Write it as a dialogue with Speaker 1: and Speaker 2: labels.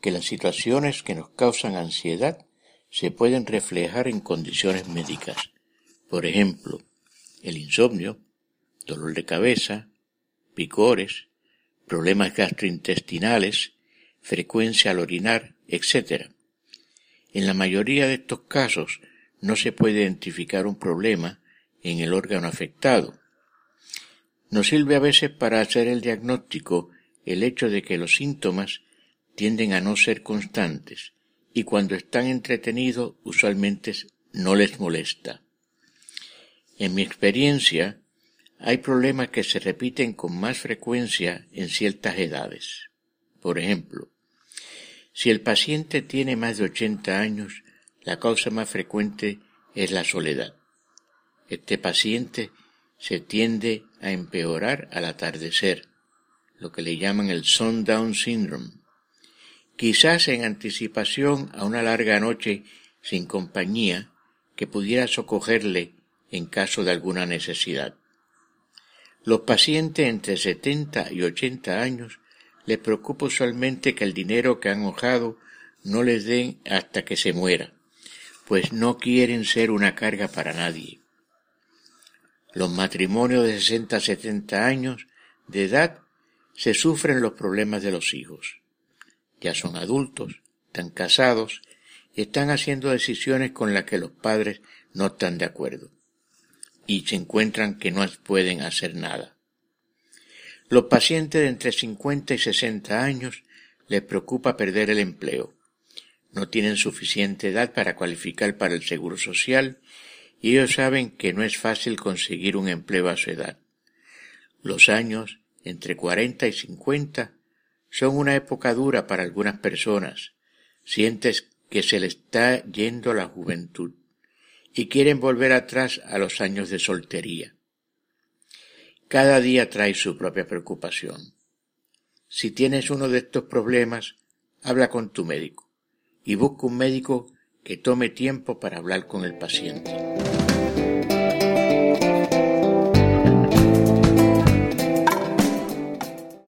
Speaker 1: que las situaciones que nos causan ansiedad se pueden reflejar en condiciones médicas. Por ejemplo, el insomnio, dolor de cabeza, picores, problemas gastrointestinales, frecuencia al orinar, etc. En la mayoría de estos casos no se puede identificar un problema en el órgano afectado. Nos sirve a veces para hacer el diagnóstico el hecho de que los síntomas tienden a no ser constantes y cuando están entretenidos usualmente no les molesta. En mi experiencia, hay problemas que se repiten con más frecuencia en ciertas edades. Por ejemplo, si el paciente tiene más de 80 años, la causa más frecuente es la soledad. Este paciente se tiende a empeorar al atardecer, lo que le llaman el sundown syndrome, quizás en anticipación a una larga noche sin compañía que pudiera socogerle en caso de alguna necesidad. Los pacientes entre 70 y 80 años les preocupa usualmente que el dinero que han ahorrado no les den hasta que se muera, pues no quieren ser una carga para nadie. Los matrimonios de 60 a 70 años de edad se sufren los problemas de los hijos ya son adultos, están casados y están haciendo decisiones con las que los padres no están de acuerdo y se encuentran que no pueden hacer nada. Los pacientes de entre 50 y 60 años les preocupa perder el empleo. No tienen suficiente edad para cualificar para el seguro social y ellos saben que no es fácil conseguir un empleo a su edad. Los años entre 40 y 50 son una época dura para algunas personas. Sientes que se le está yendo la juventud y quieren volver atrás a los años de soltería. Cada día trae su propia preocupación. Si tienes uno de estos problemas, habla con tu médico y busca un médico que tome tiempo para hablar con el paciente.